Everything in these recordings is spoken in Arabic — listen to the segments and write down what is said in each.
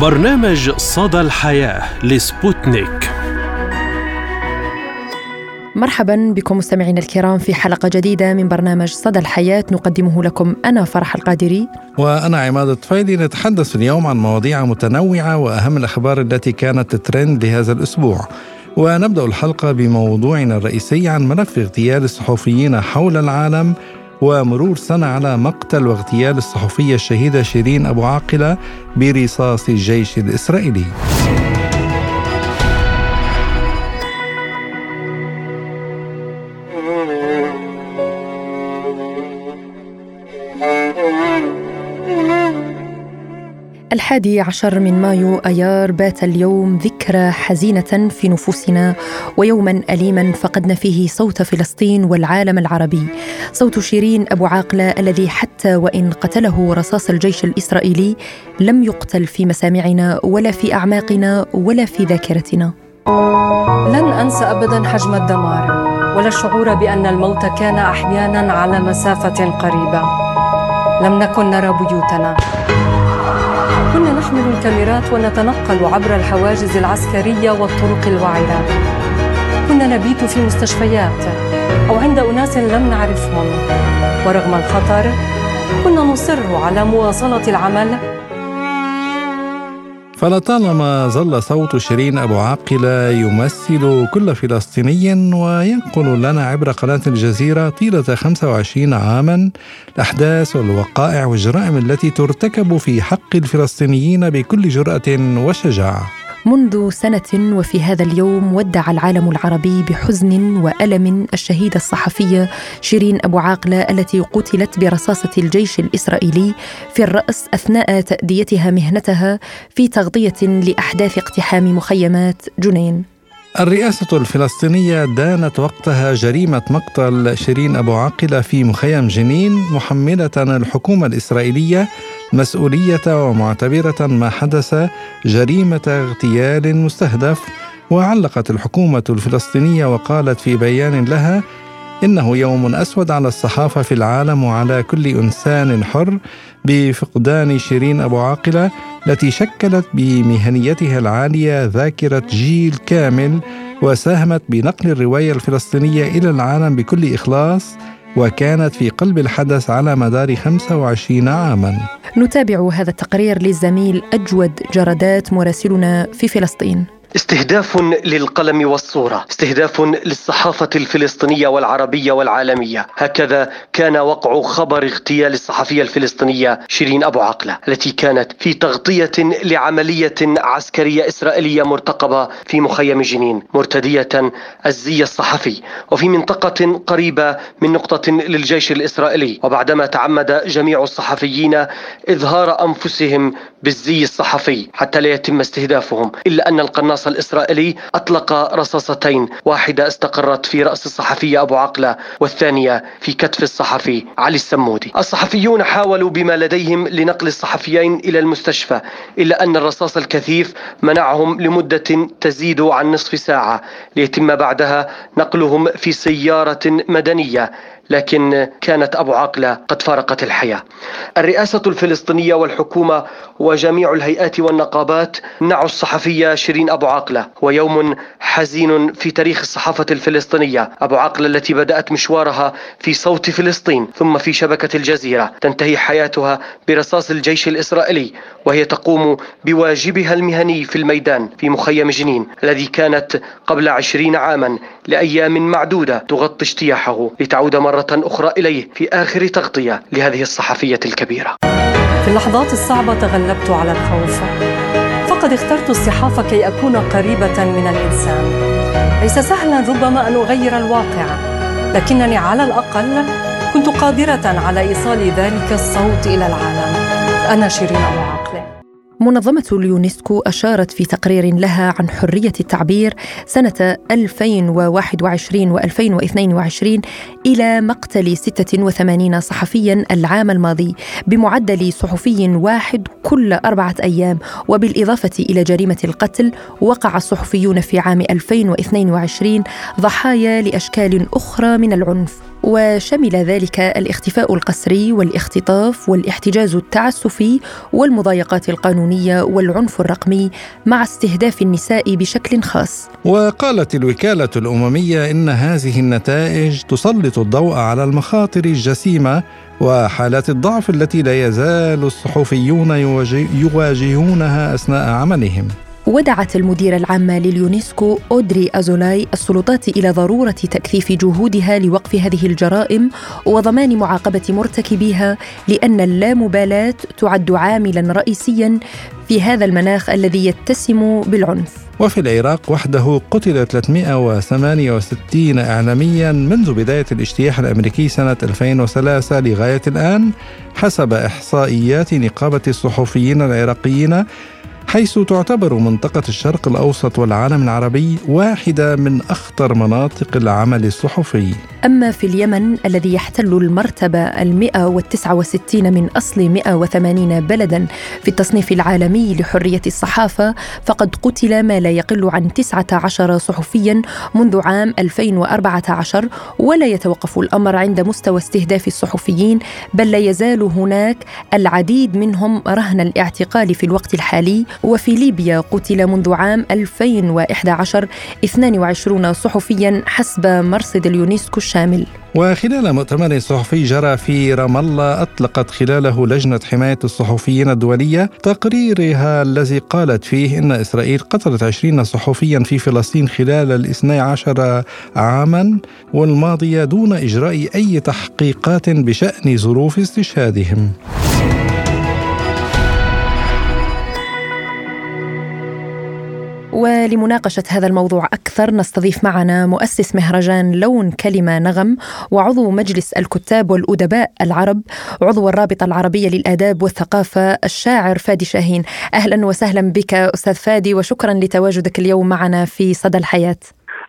برنامج صدى الحياة لسبوتنيك. مرحبا بكم مستمعينا الكرام في حلقة جديدة من برنامج صدى الحياة. نقدمه لكم أنا فرح القادري. وأنا عماد الطفيلي. نتحدث اليوم عن مواضيع متنوعة وأهم الأخبار التي كانت ترند لهذا الأسبوع. ونبدأ الحلقة بموضوعنا الرئيسي عن ملف اغتيال الصحفيين حول العالم ومرور سنة على مقتل واغتيال الصحفية الشهيدة شيرين أبو عاقلة برصاص الجيش الإسرائيلي. الحادي عشر من مايو أيار بات اليوم ذكرى حزينة في نفوسنا ويوما أليما فقدنا فيه صوت فلسطين والعالم العربي. صوت شيرين أبو عاقلة الذي حتى وإن قتله رصاص الجيش الإسرائيلي لم يقتل في مسامعنا ولا في أعماقنا ولا في ذاكرتنا. لن أنسى أبدا حجم الدمار ولا الشعور بأن الموت كان أحيانا على مسافة قريبة. لم نكن نرى بيوتنا. كنا نحمل الكاميرات ونتنقل عبر الحواجز العسكرية والطرق الوعرة. كنا نبيت في مستشفيات أو عند أناس لم نعرفهم. ورغم الخطر كنا نصر على مواصلة العمل فلطالما ظل صوت شيرين أبو عاقلة يمثل كل فلسطيني وينقل لنا عبر قناة الجزيرة طيلة 25 عاما الأحداث والوقائع والجرائم التي ترتكب في حق الفلسطينيين بكل جرأة وشجاعة. منذ سنة وفي هذا اليوم ودع العالم العربي بحزن وألم الشهيدة الصحفية شيرين أبو عاقلة التي قتلت برصاصة الجيش الإسرائيلي في الرأس أثناء تأديتها مهنتها في تغطية لأحداث اقتحام مخيمات جنين. الرئاسة الفلسطينية دانت وقتها جريمة مقتل شيرين أبو عاقلة في مخيم جنين محملة الحكومة الإسرائيلية مسؤولية ومعتبرة ما حدث جريمة اغتيال مستهدف. وعلقت الحكومة الفلسطينية وقالت في بيان لها إنه يوم أسود على الصحافة في العالم وعلى كل إنسان حر بفقدان شيرين أبو عاقلة التي شكلت بمهنيتها العالية ذاكرة جيل كامل وساهمت بنقل الرواية الفلسطينية إلى العالم بكل إخلاص وكانت في قلب الحدث على مدار 25 عاما. نتابع هذا التقرير للزميل أجود جردات مراسلنا في فلسطين. استهداف للقلم والصورة استهداف للصحافة الفلسطينية والعربية والعالمية. هكذا كان وقع خبر اغتيال الصحفية الفلسطينية شيرين أبو عقلة التي كانت في تغطية لعملية عسكرية إسرائيلية مرتقبة في مخيم جنين مرتدية الزي الصحفي. وفي منطقة قريبة من نقطة للجيش الإسرائيلي. وبعدما تعمد جميع الصحفيين إظهار أنفسهم بالزي الصحفي حتى لا يتم استهدافهم إلا أن القناص الإسرائيلي أطلق رصاصتين واحدة استقرت في رأس الصحفية أبو عقلة والثانية في كتف الصحفي علي السمودي. الصحفيون حاولوا بما لديهم لنقل الصحفيين إلى المستشفى إلا أن الرصاص الكثيف منعهم لمدة تزيد عن نصف ساعة ليتم بعدها نقلهم في سيارة مدنية لكن كانت أبو عقلة قد فارقت الحياة. الرئاسة الفلسطينية والحكومة وجميع الهيئات والنقابات منعوا الصحفية شيرين أبو عقلة ويوم حزين في تاريخ الصحافة الفلسطينية. أبو عقلة التي بدأت مشوارها في صوت فلسطين ثم في شبكة الجزيرة. تنتهي حياتها برصاص الجيش الإسرائيلي وهي تقوم بواجبها المهني في الميدان في مخيم جنين الذي كانت قبل عشرين عاما لأيام معدودة تغطي اجتياحه لتعود مرة أخرى إليه في آخر تغطية لهذه الصحفية الكبيرة. في اللحظات الصعبة تغلبت على الخوف. فقد اخترت الصحافة كي أكون قريبة من الإنسان. ليس سهلا ربما أن أغير الواقع لكنني على الأقل كنت قادرة على إيصال ذلك الصوت إلى العالم. أنا شيرين أبو عقله منظمة اليونسكو أشارت في تقرير لها عن حرية التعبير سنة 2021 و2022 إلى مقتل 86 صحفيا العام الماضي بمعدل صحفي واحد كل أربعة أيام وبالإضافة إلى جريمة القتل وقع الصحفيون في عام 2022 ضحايا لأشكال أخرى من العنف. وشمل ذلك الاختفاء القسري والاختطاف والاحتجاز التعسفي والمضايقات القانونية والعنف الرقمي مع استهداف النساء بشكل خاص. وقالت الوكالة الأممية إن هذه النتائج تسلط الضوء على المخاطر الجسيمة وحالات الضعف التي لا يزال الصحفيون يواجهونها أثناء عملهم. ودعت المديرة العامة لليونسكو أودري أزولاي السلطات إلى ضرورة تكثيف جهودها لوقف هذه الجرائم وضمان معاقبة مرتكبيها لأن اللامبالاة تعد عاملا رئيسيا في هذا المناخ الذي يتسم بالعنف. وفي العراق وحده قتل 368 إعلاميا منذ بداية الاجتياح الأمريكي سنة 2003 لغاية الآن حسب إحصائيات نقابة الصحفيين العراقيين حيث تعتبر منطقة الشرق الأوسط والعالم العربي واحدة من أخطر مناطق العمل الصحفي. أما في اليمن الذي يحتل المرتبة المئة والتسعة وستين من أصل 180 بلدا في التصنيف العالمي لحرية الصحافة فقد قتل ما لا يقل عن 19 صحفيا منذ عام 2014 ولا يتوقف الأمر عند مستوى استهداف الصحفيين بل لا يزال هناك العديد منهم رهن الاعتقال في الوقت الحالي وفي ليبيا قتل منذ عام 2011 22 صحفيا حسب مرصد اليونسكو الشامل. وخلال مؤتمر صحفي جرى في رام الله أطلقت خلاله لجنة حماية الصحفيين الدولية تقريرها الذي قالت فيه إن إسرائيل قتلت 20 صحفيا في فلسطين خلال الاثني عشر عاما والماضية دون إجراء أي تحقيقات بشأن ظروف استشهادهم. ولمناقشة هذا الموضوع أكثر نستضيف معنا مؤسس مهرجان لون كلمة نغم وعضو مجلس الكتاب والأدباء العرب وعضو الرابطة العربية للآداب والثقافة الشاعر فادي شاهين. أهلا وسهلا بك أستاذ فادي وشكرا لتواجدك اليوم معنا في صدى الحياة.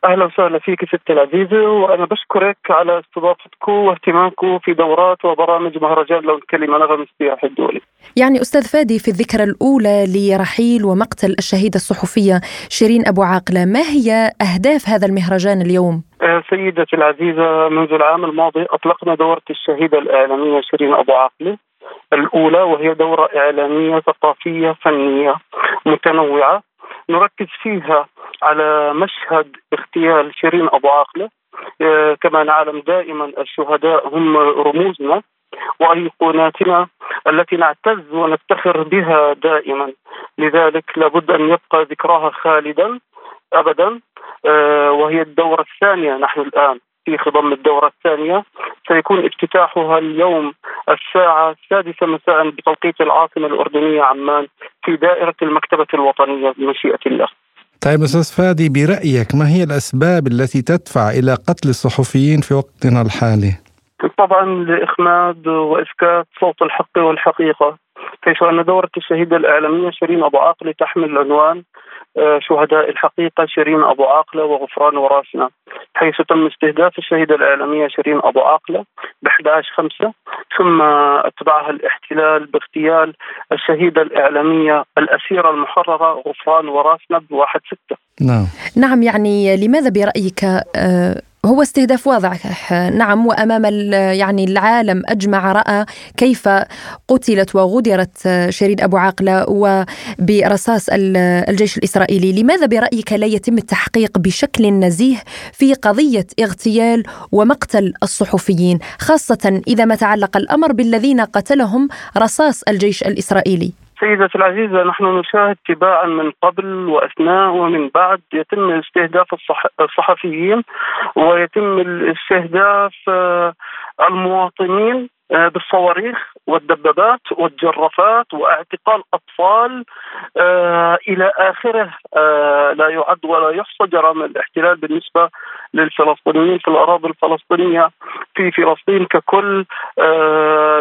أهلا وسهلا فيك ستي العزيزة وأنا بشكرك على استضافتكم واهتمامكم في دورات وبرامج مهرجان لون كلمة نغم السياحي الدولي. يعني أستاذ فادي في الذكرى الأولى لرحيل ومقتل الشهيدة الصحفية شيرين أبو عاقلة، ما هي أهداف هذا المهرجان اليوم؟ آه، سيدتي العزيزة منذ العام الماضي أطلقنا دورة الشهيدة الإعلامية شيرين أبو عاقلة الأولى وهي دورة إعلامية ثقافية فنية متنوعة نركز فيها على مشهد اغتيال شيرين أبو عاقلة. آه، كما نعلم دائما الشهداء هم رموزنا وأيقوناتنا التي نعتز ونفتخر بها دائما. لذلك لابد أن يبقى ذكراها خالدا ابدا. آه، وهي الدورة الثانية نحن الآن. في خضم الدورة الثانية. سيكون افتتاحها اليوم الساعة السادسة مساء بتوقيت العاصمة الأردنية عمان في دائرة المكتبة الوطنية بمشيئة الله. طيب أستاذ فادي برأيك ما هي الأسباب التي تدفع إلى قتل الصحفيين في وقتنا الحالي؟ طبعا لإخماد واسكات صوت الحق والحقيقة. حيث أن دورة الشهيده الإعلامية شيرين أبو عاقلة تحمل عنوان آه، شهداء الحقيقة شيرين أبو عاقلة وغفران وراسنا. حيث تم استهداف الشهيدة الإعلامية شيرين أبو عاقلة ب 11 5 ثم أتبعها الاحتلال باغتيال الشهيدة الإعلامية الأسيرة المحررة غفران وراسنا ب 1 6 نعم. نعم يعني لماذا برأيك آه هو استهداف واضح نعم وأمام يعني العالم أجمع رأى كيف قتلت وغدرت شيرين أبو عاقلة وبرصاص الجيش الإسرائيلي، لماذا برأيك لا يتم التحقيق بشكل نزيه في قضية اغتيال ومقتل الصحفيين، خاصة إذا ما تعلق الأمر بالذين قتلهم رصاص الجيش الإسرائيلي؟ سيدتي العزيزة نحن نشاهد تباعا من قبل وأثناء ومن بعد. يتم استهداف الصحفيين ويتم الاستهداف آه، المواطنين. بالصواريخ والدبابات والجرافات واعتقال أطفال آه، إلى آخره. آه، لا يعد ولا يحصى جرائم الاحتلال بالنسبة للفلسطينيين في الأراضي الفلسطينية في فلسطين ككل.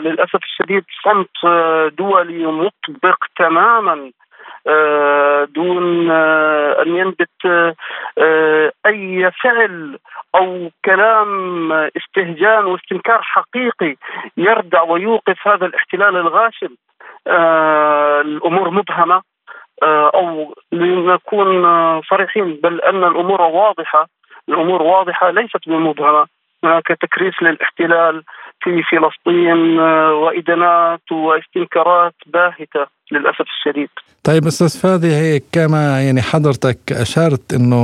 للأسف الشديد صمت دولي مطبق تماما. دون أن ينبت أي فعل أو كلام استهجان واستنكار حقيقي يردع ويوقف هذا الاحتلال الغاشم آه الأمور مبهمة آه أو لنكون صريحين بل أن الأمور واضحة الأمور واضحة ليست بمبهمه هناك تكريس للاحتلال في فلسطين وإدانات واستنكارات باهتة للأسف الشديد طيب أستاذ فادي هيك كما يعني حضرتك أشرت إنه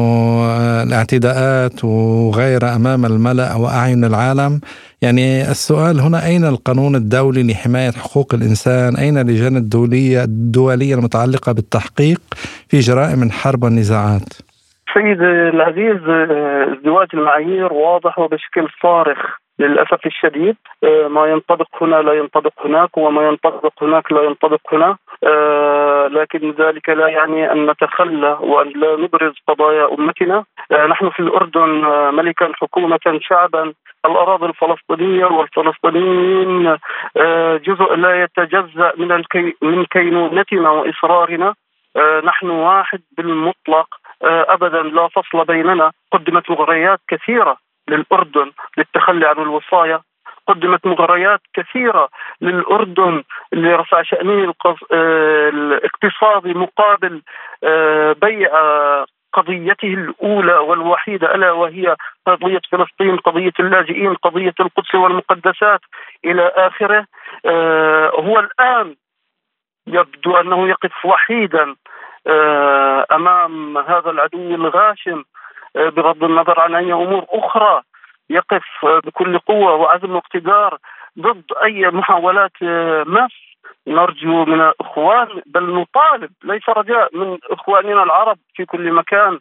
الاعتداءات وغيرها أمام الملأ وأعين العالم يعني السؤال هنا أين القانون الدولي لحماية حقوق الإنسان؟ أين اللجان الدولية الدولية المتعلقة بالتحقيق في جرائم الحرب والنزاعات؟ سيد العزيز ازدواج المعايير واضح وبشكل صارخ للأسف الشديد. آه، ما ينطبق هنا لا ينطبق هناك وما ينطبق هناك لا ينطبق هنا. آه، لكن ذلك لا يعني أن نتخلى وأن لا نبرز قضايا أمتنا. آه، نحن في الأردن ملكا حكومة شعبا. الأراضي الفلسطينية والفلسطينيين جزء لا يتجزأ من من كينونتنا وإصرارنا. نحن واحد بالمطلق. ابدا لا فصل بيننا. قدمت مغريات كثيرة للأردن للتخلي عن الوصايه قدمت مغريات كثيرة للأردن لرفع شأنه آه، الاقتصادي مقابل آه، بيع قضيته الأولى والوحيدة ألا وهي قضية فلسطين قضية اللاجئين قضية القدس والمقدسات إلى آخره. آه، هو الآن يبدو أنه يقف وحيدا أمام هذا العدو الغاشم بغض النظر عن أي أمور أخرى يقف بكل قوة وعزم واقتدار ضد أي محاولات مس. نرجو من الإخوان بل نطالب ليس رجاء من إخواننا العرب في كل مكان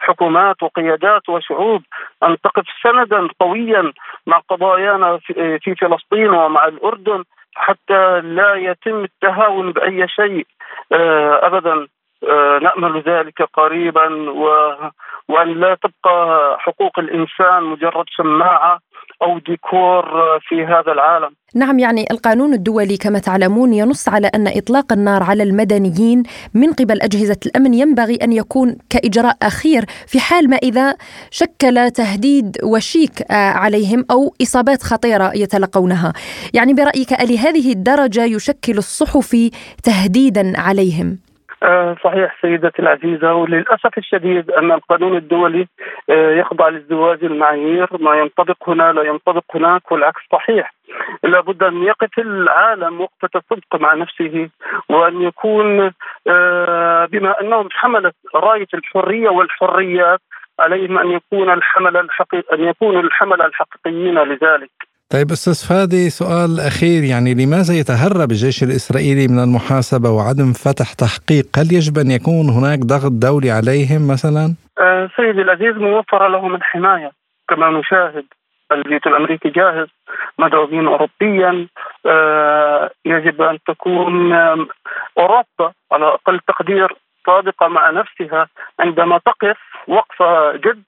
حكومات وقيادات وشعوب أن تقف سندا قويا مع قضايانا في فلسطين ومع الأردن حتى لا يتم التهاون بأي شيء آه، آه، نأمل ذلك قريبا و... وأن لا تبقى حقوق الإنسان مجرد سماعة أو ديكور في هذا العالم نعم يعني القانون الدولي كما تعلمون ينص على أن إطلاق النار على المدنيين من قبل أجهزة الأمن ينبغي أن يكون كإجراء أخير في حال ما إذا شكل تهديد وشيك عليهم أو إصابات خطيرة يتلقونها يعني برأيك ألهذه الدرجة يشكل الصحفي تهديدا عليهم؟ آه، صحيح سيدتي العزيزة وللأسف الشديد أن القانون الدولي آه، يخضع لازدواج المعايير ما ينطبق هنا لا ينطبق هناك والعكس صحيح. لابد أن يقف العالم وقفة صدق مع نفسه وأن يكون آه، بما أنهم حملت راية الحرية والحريات عليهم أن يكون الحمل الحقيقي أن يكونوا الحمل الحقيقيين لذلك. طيب أستاذ فادي سؤال أخير يعني لماذا يتهرب الجيش الإسرائيلي من المحاسبة وعدم فتح تحقيق؟ هل يجب أن يكون هناك ضغط دولي عليهم مثلا؟ آه سيدي العزيز موفر لهم الحماية كما نشاهد البيت الأمريكي جاهز مدعومين اوروبيا آه يجب أن تكون أوروبا على أقل تقدير صادقة مع نفسها عندما تقف وقفه جد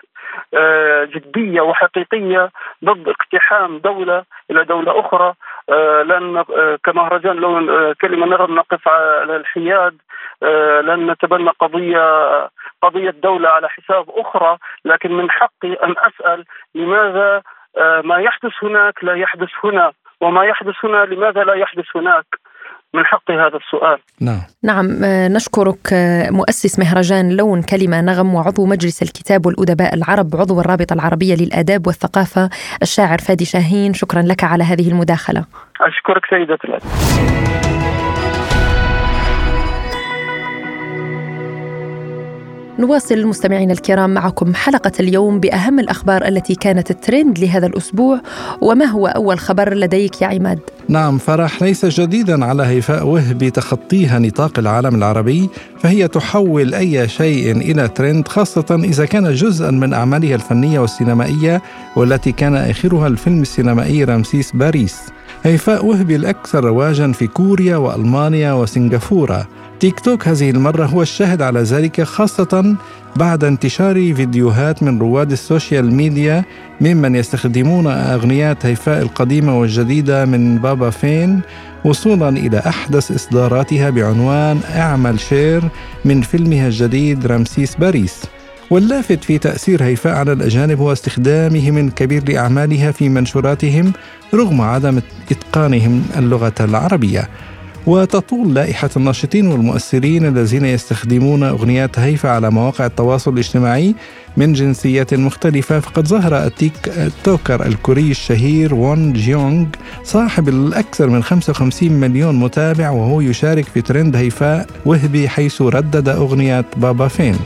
آه، جدية وحقيقية ضد اقتحام دولة إلى دولة أخرى آه، لن آه، كمهرجان لو كلمة نرى نقف على الحياد لن نتبنى قضية قضية دولة على حساب أخرى لكن من حقي أن أسأل لماذا ما يحدث هناك لا يحدث هنا وما يحدث هنا لماذا لا يحدث هناك؟ من حقي هذا السؤال. نعم. نعم آه، نشكرك آه، مؤسس مهرجان لون كلمة نغم وعضو مجلس الكتاب والأدباء العرب عضو الرابطة العربية للآداب والثقافة الشاعر فادي شاهين. شكرا لك على هذه المداخلة. أشكرك سيدة العزيز نواصل المستمعين الكرام معكم حلقة اليوم بأهم الأخبار التي كانت الترند لهذا الأسبوع وما هو أول خبر لديك يا عماد؟ نعم فرح ليس جديدا على هيفاء وهبي تخطيها نطاق العالم العربي فهي تحول أي شيء إلى ترند خاصة إذا كان جزءا من أعمالها الفنية والسينمائية والتي كان آخرها الفيلم السينمائي رمسيس باريس هيفاء وهبي الأكثر رواجا في كوريا وألمانيا وسنغافورة؟ تيك توك هذه المرة هو الشاهد على ذلك خاصة بعد انتشار فيديوهات من رواد ال social media ممن يستخدمون أغنيات هيفاء القديمة والجديدة من بابا فين وصولا إلى أحدث إصداراتها بعنوان أعمل شير من فيلمها الجديد رمسيس باريس. واللافت في تأثير هيفاء على الأجانب هو استخدامهم الكبير لأعمالها في منشوراتهم رغم عدم إتقانهم اللغة العربية. وتطول لائحة الناشطين والمؤثرين الذين يستخدمون أغنيات هيفا على مواقع التواصل الاجتماعي من جنسيات مختلفة. فقد ظهر ال TikToker الكوري الشهير وون جيونغ صاحب الأكثر من 55 مليون متابع وهو يشارك في ترند هيفاء وهبي حيث ردد أغنية بابا فين.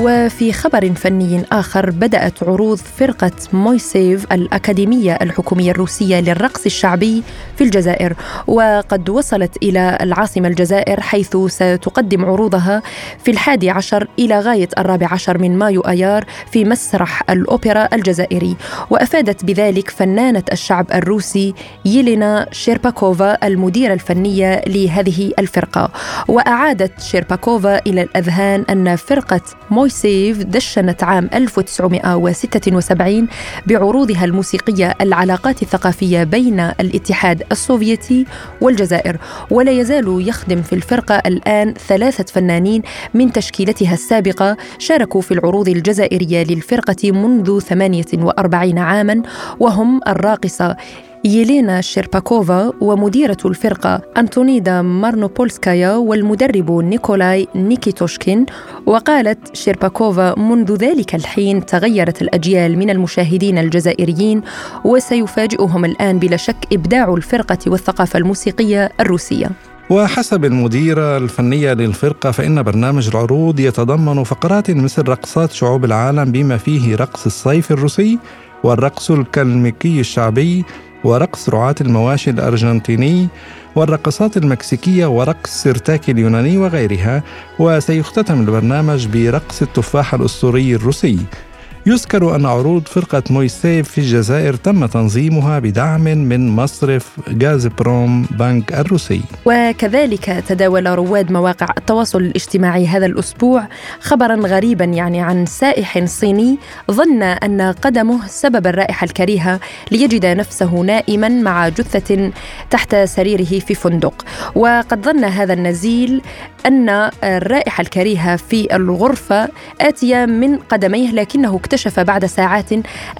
وفي خبر فني آخر بدأت عروض فرقة مويسيف الأكاديمية الحكومية الروسية للرقص الشعبي في الجزائر. وقد وصلت إلى العاصمة الجزائر حيث ستقدم عروضها في الحادي عشر إلى غاية الرابع عشر من مايو أيار في مسرح الأوبرا الجزائري. وأفادت بذلك فنانة الشعب الروسي يلينا شيرباكوفا المديرة الفنية لهذه الفرقة. وأعادت شيرباكوفا إلى الأذهان أن فرقة مويسيف سيف دشنت عام 1976 بعروضها الموسيقية العلاقات الثقافية بين الاتحاد السوفيتي والجزائر ولا يزال يخدم في الفرقة الآن ثلاثة فنانين من تشكيلتها السابقة شاركوا في العروض الجزائرية للفرقة منذ 48 عاما وهم الراقصة يلينا شيرباكوفا ومديرة الفرقة أنتونيدا مارنوبولسكايا والمدرب نيكولاي نيكيتوشكين. وقالت شيرباكوفا منذ ذلك الحين تغيرت الأجيال من المشاهدين الجزائريين وسيفاجئهم الآن بلا شك إبداع الفرقة والثقافة الموسيقية الروسية. وحسب المديرة الفنية للفرقة فإن برنامج العروض يتضمن فقرات مثل رقصات شعوب العالم بما فيه رقص الصيف الروسي والرقص الكلميكي الشعبي ورقص رعاة المواشي الأرجنتيني والرقصات المكسيكية ورقص سيرتاكي اليوناني وغيرها وسيختتم البرنامج برقص التفاح الأسطوري الروسي. يذكر أن عروض فرقة مويسيف في الجزائر تم تنظيمها بدعم من مصرف غازبروم بنك الروسي. وكذلك تداول رواد مواقع التواصل الاجتماعي هذا الأسبوع خبرا غريبا يعني عن سائح صيني ظن أن قدمه سبب الرائحة الكريهة ليجد نفسه نائما مع جثة تحت سريره في فندق. وقد ظن هذا النزيل أن الرائحة الكريهة في الغرفة آتية من قدميه لكنه اكتشف بعد ساعات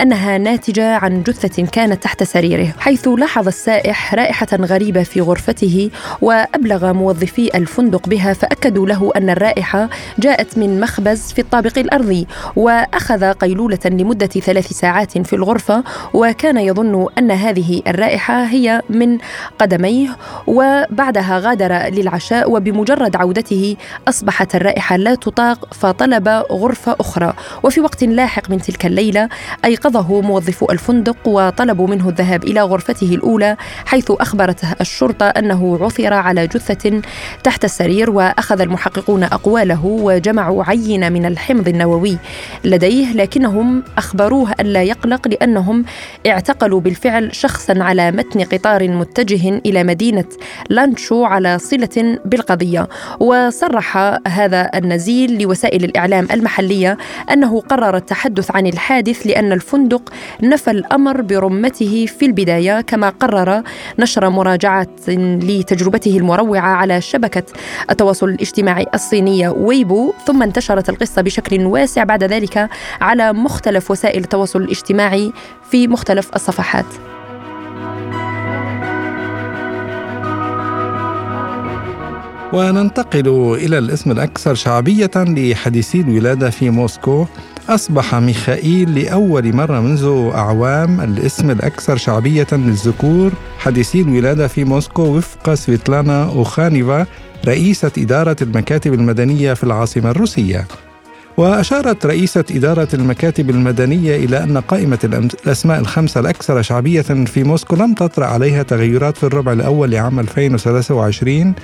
أنها ناتجة عن جثة كانت تحت سريره حيث لاحظ السائح رائحة غريبة في غرفته وأبلغ موظفي الفندق بها فأكدوا له أن الرائحة جاءت من مخبز في الطابق الأرضي وأخذ قيلولة لمدة ثلاث ساعات في الغرفة وكان يظن أن هذه الرائحة هي من قدميه وبعدها غادر للعشاء وبمجرد عودته أصبحت الرائحة لا تطاق فطلب غرفة أخرى. وفي وقت لاحق من تلك الليلة أيقظه موظفو الفندق وطلبوا منه الذهاب إلى غرفته الأولى حيث أخبرته الشرطة أنه عثر على جثة تحت السرير وأخذ المحققون أقواله وجمعوا عينة من الحمض النووي لديه لكنهم أخبروه ألا يقلق لأنهم اعتقلوا بالفعل شخصا على متن قطار متجه إلى مدينة لانشو على صلة بالقضية. وصرح هذا النزيل لوسائل الإعلام المحلية أنه قرر التحدث عن الحادث لأن الفندق نفى الأمر برمته في البداية كما قرر نشر مراجعات لتجربته المروعة على شبكة التواصل الاجتماعي الصينية ويبو ثم انتشرت القصة بشكل واسع بعد ذلك على مختلف وسائل التواصل الاجتماعي في مختلف الصفحات. وننتقل إلى الاسم الأكثر شعبية لحديثي الولادة في موسكو. أصبح ميخائيل لأول مرة منذ أعوام الاسم الأكثر شعبية للذكور. حديثي الولادة في موسكو وفق سفيتلانا أوخانيفا رئيسة إدارة المكاتب المدنية في العاصمة الروسية. وأشارت رئيسة إدارة المكاتب المدنية إلى أن قائمة الأسماء الخمسة الأكثر شعبية في موسكو لم تطرأ عليها تغيرات في الربع الأول لعام 2023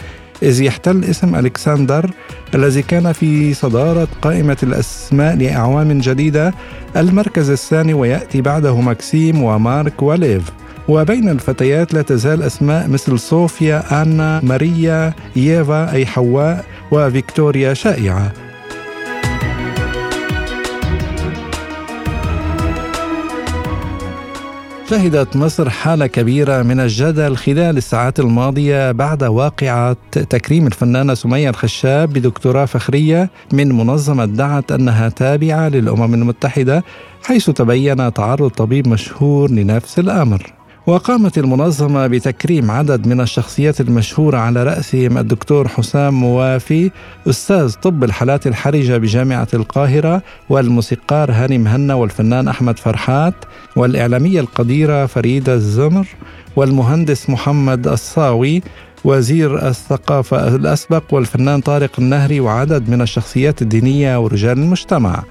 إذ يحتل اسم ألكسندر الذي كان في صدارة قائمة الأسماء لأعوام جديدة المركز الثاني ويأتي بعده ماكسيم ومارك وليف. وبين الفتيات لا تزال أسماء مثل صوفيا آنا ماريا ييفا أي حواء وفيكتوريا شائعة. شهدت مصر حالة كبيرة من الجدل خلال الساعات الماضية بعد واقعة تكريم الفنانة سمية الخشاب بدكتوراه فخرية من منظمة دعت أنها تابعة للأمم المتحدة حيث تبين تعرض طبيب مشهور لنفس الأمر. وقامت المنظمة بتكريم عدد من الشخصيات المشهورة على رأسهم الدكتور حسام موافي أستاذ طب الحالات الحرجة بجامعة القاهرة والموسيقار هاني مهنا والفنان أحمد فرحات والإعلامية القديرة فريدة الزمر والمهندس محمد الصاوي وزير الثقافة الأسبق والفنان طارق النهري وعدد من الشخصيات الدينية ورجال المجتمع.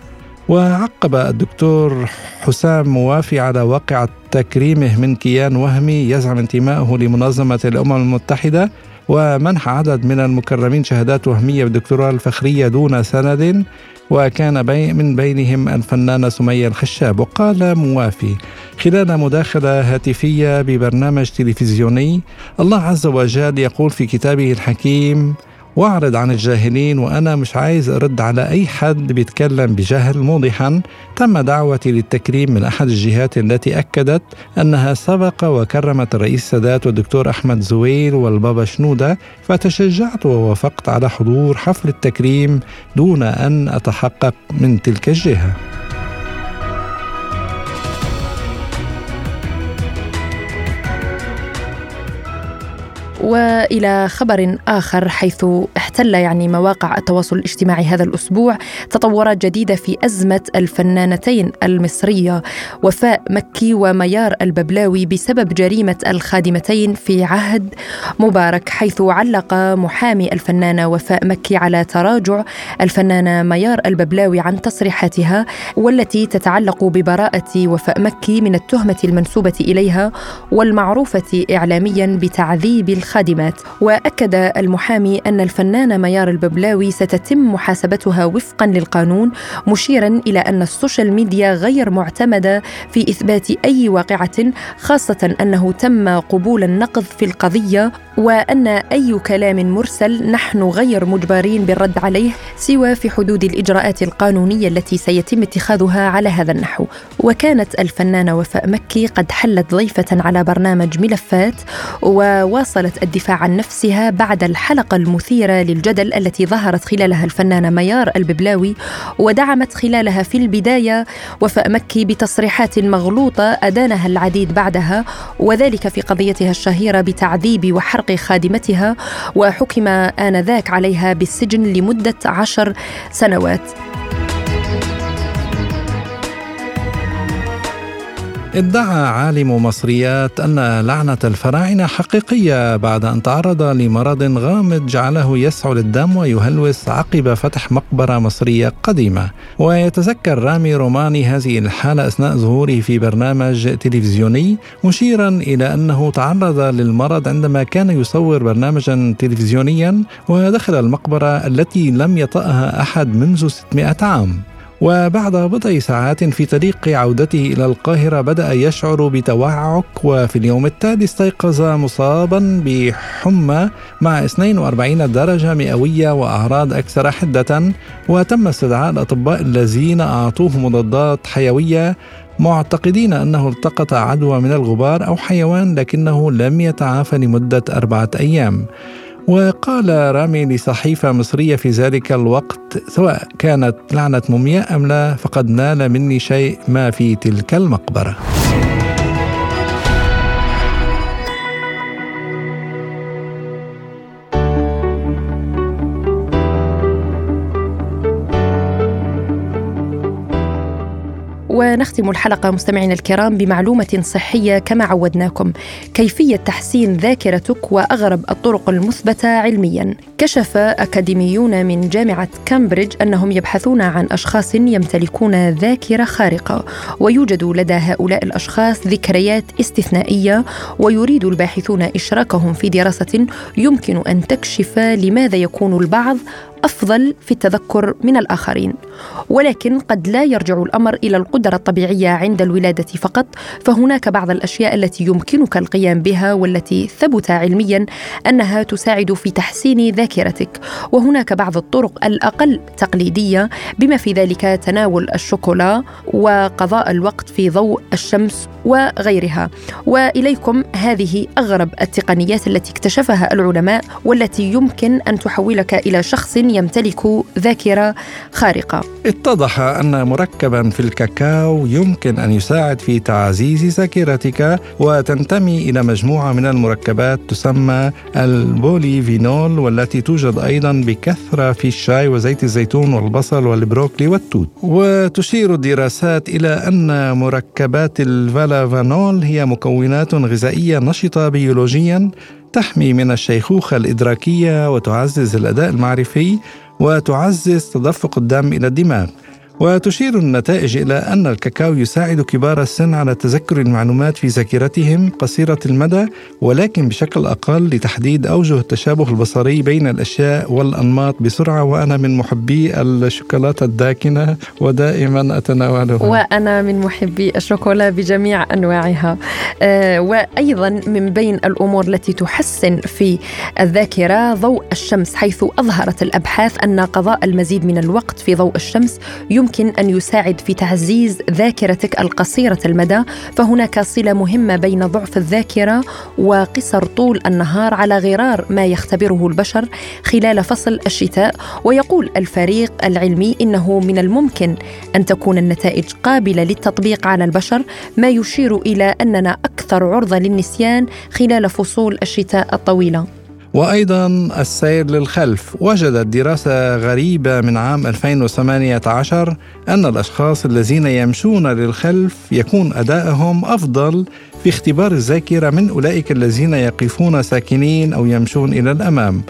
وعقب الدكتور حسام موافي على واقعة تكريمه من كيان وهمي يزعم انتمائه لمنظمة الأمم المتحدة ومنح عدد من المكرمين شهادات وهمية بالدكتوراه الفخرية دون سند وكان بي من بينهم الفنانة سمية الخشاب. وقال موافي خلال مداخلة هاتفية ببرنامج تلفزيوني الله عز وجل يقول في كتابه الحكيم واعرض عن الجاهلين وأنا مش عايز أرد على أي حد بيتكلم بجهل. موضحا تم دعوتي للتكريم من أحد الجهات التي أكدت أنها سبق وكرمت الرئيس السادات والدكتور أحمد زويل والبابا شنودة فتشجعت ووافقت على حضور حفل التكريم دون أن أتحقق من تلك الجهة. وإلى خبر آخر حيث احتل يعني مواقع التواصل الاجتماعي هذا الأسبوع تطورات جديدة في أزمة الفنانتين المصرية. وفاء مكي وميار الببلاوي بسبب جريمة الخادمتين في عهد مبارك حيث علق محامي الفنانه وفاء مكي على تراجع الفنانة ميار الببلاوي عن تصريحاتها والتي تتعلق ببراءة وفاء مكي من التهمة المنسوبة إليها والمعروفة اعلاميا بتعذيب الخ الخادمات. وأكد المحامي أن الفنانه ميار الببلاوي ستتم محاسبتها وفقا للقانون مشيرا إلى أن ال social media غير معتمدة في إثبات أي واقعة خاصة أنه تم قبول النقض في القضية وأن أي كلام مرسل نحن غير مجبرين بالرد عليه سوى في حدود الإجراءات القانونية التي سيتم اتخاذها على هذا النحو. وكانت الفنانة وفاء مكي قد حلت ضيفة على برنامج ملفات وواصلت الدفاع عن نفسها بعد الحلقة المثيرة للجدل التي ظهرت خلالها الفنانة ميار الببلاوي ودعمت خلالها في البداية وفاء مكي بتصريحات مغلوطة أدانها العديد بعدها وذلك في قضيتها الشهيرة بتعذيب وحرق خادمتها وحكم آنذاك عليها بالسجن لمدة عشر سنوات. ادعى عالم مصريات أن لعنة الفراعنة حقيقية بعد أن تعرض لمرض غامض جعله يسعل الدم ويهلوس عقب فتح مقبرة مصرية قديمة. ويتذكر رامي روماني هذه الحالة أثناء ظهوره في برنامج تلفزيوني مشيرا إلى أنه تعرض للمرض عندما كان يصور برنامجا تلفزيونيا ودخل المقبرة التي لم يطأها أحد منذ 600 عام. وبعد بضع ساعات في طريق عودته إلى القاهرة بدأ يشعر بتوعك وفي اليوم التالي استيقظ مصابا بحمى مع 42 درجة مئوية وأعراض أكثر حدة. وتم استدعاء الأطباء الذين أعطوه مضادات حيوية معتقدين أنه التقط عدوى من الغبار أو حيوان لكنه لم يتعافى لمدة أربعة أيام. وقال رامي لصحيفة مصرية في ذلك الوقت سواء كانت لعنة مومياء أم لا فقد نال مني شيء ما في تلك المقبرة. ونختم الحلقة مستمعينا الكرام بمعلومة صحية كما عودناكم. كيفية تحسين ذاكرتك وأغرب الطرق المثبتة علميا؟ كشف أكاديميون من جامعة كامبريدج أنهم يبحثون عن أشخاص يمتلكون ذاكرة خارقة ويوجد لدى هؤلاء الأشخاص ذكريات استثنائية ويريد الباحثون إشراكهم في دراسة يمكن أن تكشف لماذا يكون البعض أفضل في التذكر من الآخرين ولكن قد لا يرجع الأمر إلى القدرة الطبيعية عند الولادة فقط فهناك بعض الأشياء التي يمكنك القيام بها والتي ثبت علميا أنها تساعد في تحسين ذاكرتك. وهناك بعض الطرق الأقل تقليدية بما في ذلك تناول الشوكولا وقضاء الوقت في ضوء الشمس وغيرها. وإليكم هذه أغرب التقنيات التي اكتشفها العلماء والتي يمكن أن تحولك إلى شخص يمتلك ذاكرة خارقة. اتضح أن مركبا في الكاكاو يمكن أن يساعد في تعزيز ذاكرتك وتنتمي إلى مجموعة من المركبات تسمى البوليفينول والتي توجد أيضا بكثرة في الشاي وزيت الزيتون والبصل والبروكلي والتوت. وتشير الدراسات إلى أن مركبات الفلافانول هي مكونات غذائية نشطة بيولوجيا تحمي من الشيخوخة الإدراكية وتعزز الأداء المعرفي وتعزز تدفق الدم إلى الدماغ. وتشير النتائج إلى أن الكاكاو يساعد كبار السن على تذكر المعلومات في ذاكرتهم قصيرة المدى ولكن بشكل أقل لتحديد أوجه التشابه البصري بين الأشياء والأنماط بسرعة. وأنا من محبي الشوكولاتة الداكنة ودائما أتناولها وأنا من محبي الشوكولا بجميع أنواعها. آه وأيضا من بين الأمور التي تحسن في الذاكرة ضوء الشمس حيث أظهرت الأبحاث أن قضاء المزيد من الوقت في ضوء الشمس يمكن أن يساعد في تعزيز ذاكرتك القصيرة المدى فهناك صلة مهمة بين ضعف الذاكرة وقصر طول النهار على غرار ما يختبره البشر خلال فصل الشتاء. ويقول الفريق العلمي إنه من الممكن أن تكون النتائج قابلة للتطبيق على البشر ما يشير إلى أننا أكثر عرضة للنسيان خلال فصول الشتاء الطويلة. وأيضا السير للخلف. وجدت دراسة غريبة من عام 2018 أن الأشخاص الذين يمشون للخلف يكون أدائهم أفضل في اختبار الذاكرة من أولئك الذين يقفون ساكنين أو يمشون إلى الأمام.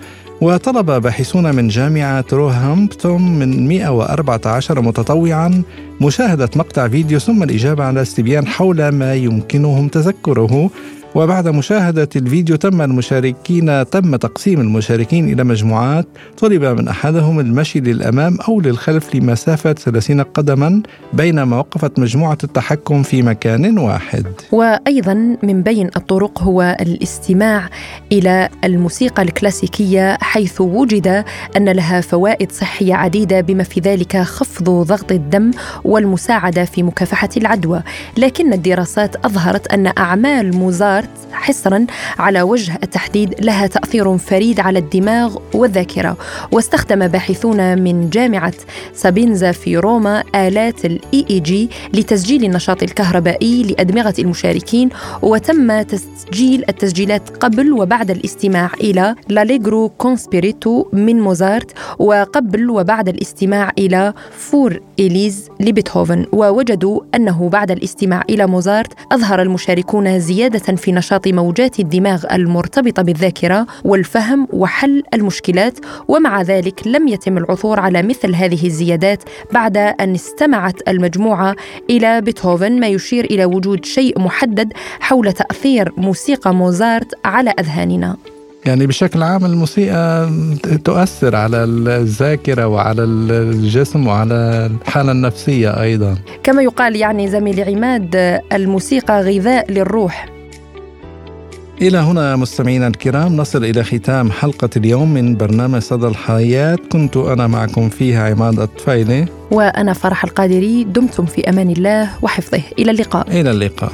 وطلب باحثون من جامعة روهامبتون من 114 متطوعا مشاهدة مقطع فيديو ثم الإجابة على استبيان حول ما يمكنهم تذكره. وبعد مشاهدة الفيديو تم المشاركين تم تقسيم المشاركين إلى مجموعات. طلب من أحدهم المشي للأمام أو للخلف لمسافة 30 قدما بينما وقفت مجموعة التحكم في مكان واحد. وأيضا من بين الطرق هو الاستماع إلى الموسيقى الكلاسيكية حيث وجد أن لها فوائد صحية عديدة بما في ذلك خفض ضغط الدم والمساعدة في مكافحة العدوى. لكن الدراسات أظهرت أن أعمال موزار حصرا على وجه التحديد لها تأثير فريد على الدماغ والذاكرة واستخدم باحثون من جامعة سابينزا في روما آلات ال EEG لتسجيل النشاط الكهربائي لأدمغة المشاركين وتم تسجيل التسجيلات قبل وبعد الاستماع إلى ل Allegro con spirito من موزارت وقبل وبعد الاستماع إلى Für Elise لبيتهوفن. ووجدوا أنه بعد الاستماع إلى موزارت أظهر المشاركون زيادة في نشاط موجات الدماغ المرتبطة بالذاكرة والفهم وحل المشكلات ومع ذلك لم يتم العثور على مثل هذه الزيادات بعد أن استمعت المجموعة إلى بيتهوفن ما يشير إلى وجود شيء محدد حول تأثير موسيقى موزارت على أذهاننا. يعني بشكل عام الموسيقى تؤثر على الذاكرة وعلى الجسم وعلى الحالة النفسية أيضا. كما يقال يعني زميلي عماد الموسيقى غذاء للروح. إلى هنا مستمعينا الكرام نصل إلى ختام حلقة اليوم من برنامج صدى الحياة. كنت أنا معكم فيها عماد الطفيلي. وأنا فرح القادري دمتم في أمان الله وحفظه. إلى اللقاء. إلى اللقاء.